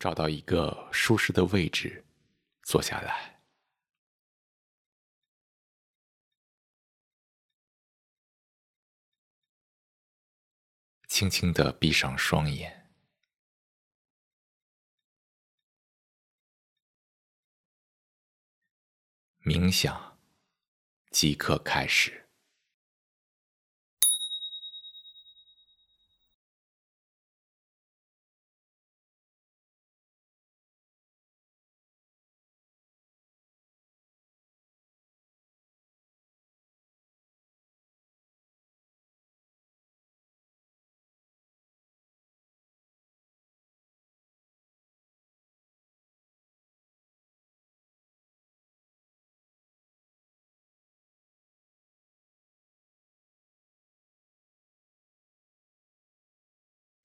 找到一个舒适的位置，坐下来，轻轻的闭上双眼，冥想即刻开始。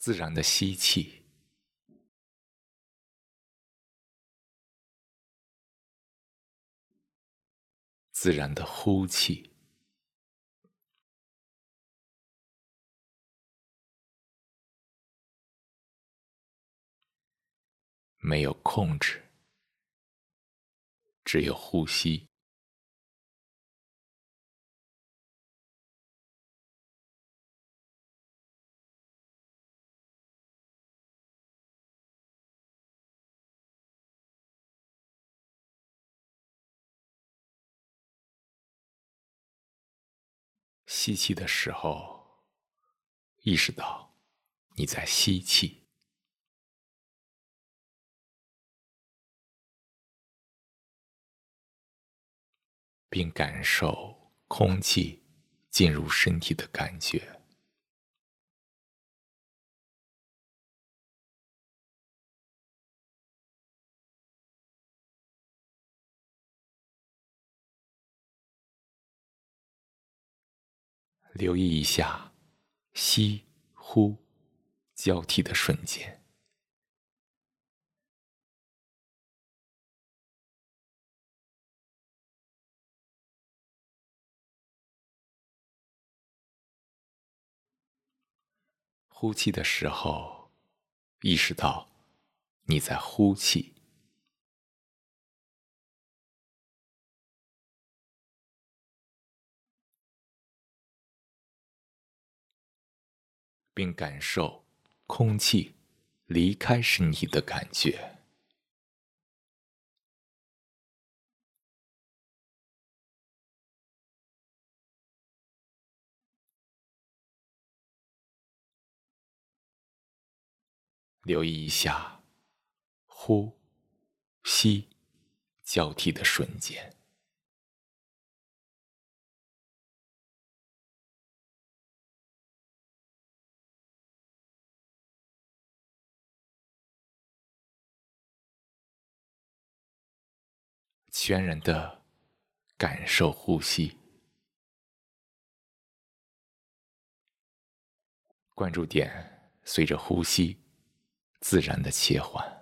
自然的吸气，自然的呼气，没有控制，只有呼吸。吸气的时候，意识到你在吸气，并感受空气进入身体的感觉。留意一下，吸、呼交替的瞬间，呼气的时候，意识到你在呼气。并感受空气离开身体的感觉，留意一下呼吸交替的瞬间。全然的感受呼吸，关注点随着呼吸自然的切换。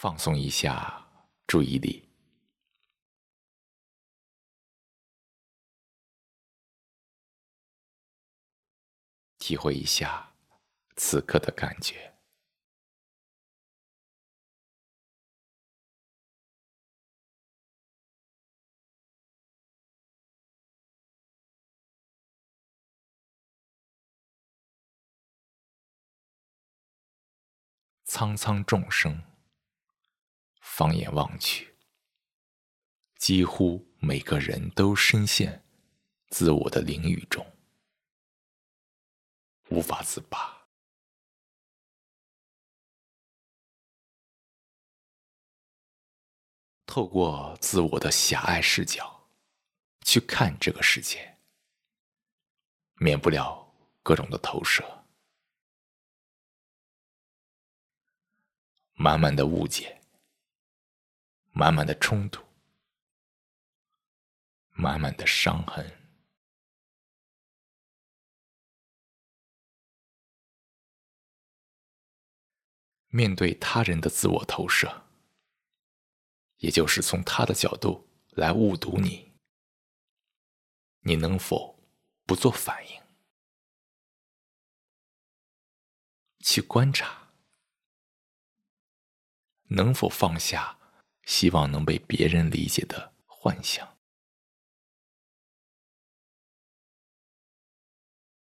放松一下注意力，体会一下此刻的感觉。苍苍众生，放眼望去，几乎每个人都深陷自我的囹圄中，无法自拔。透过自我的狭隘视角去看这个世界，免不了各种的投射。满满的误解，满满的冲突，满满的伤痕。面对他人的自我投射，也就是从他的角度来误读你，你能否不做反应，去观察？能否放下希望能被别人理解的幻想？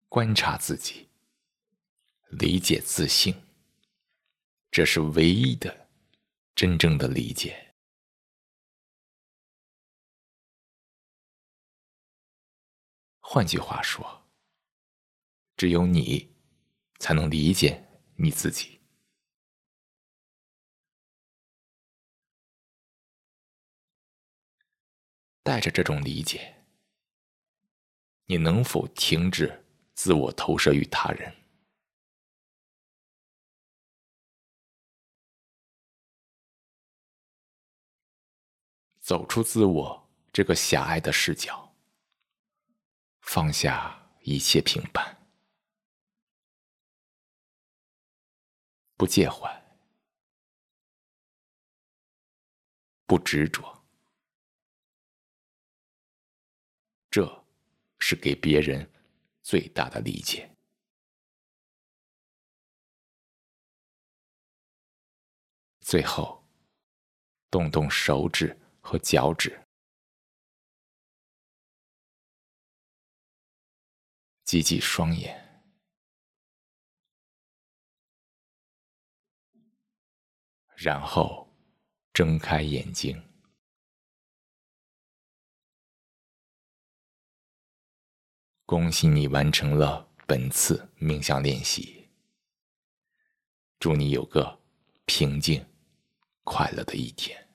观察自己，理解自信，这是唯一的、真正的理解。换句话说，只有你才能理解你自己。带着这种理解，你能否停止自我投射于他人，走出自我这个狭隘的视角，放下一切评判，不介怀，不执着。这是给别人最大的理解。最后，动动手指和脚趾，挤挤双眼，然后睁开眼睛。恭喜你完成了本次冥想练习，祝你有个平静、快乐的一天。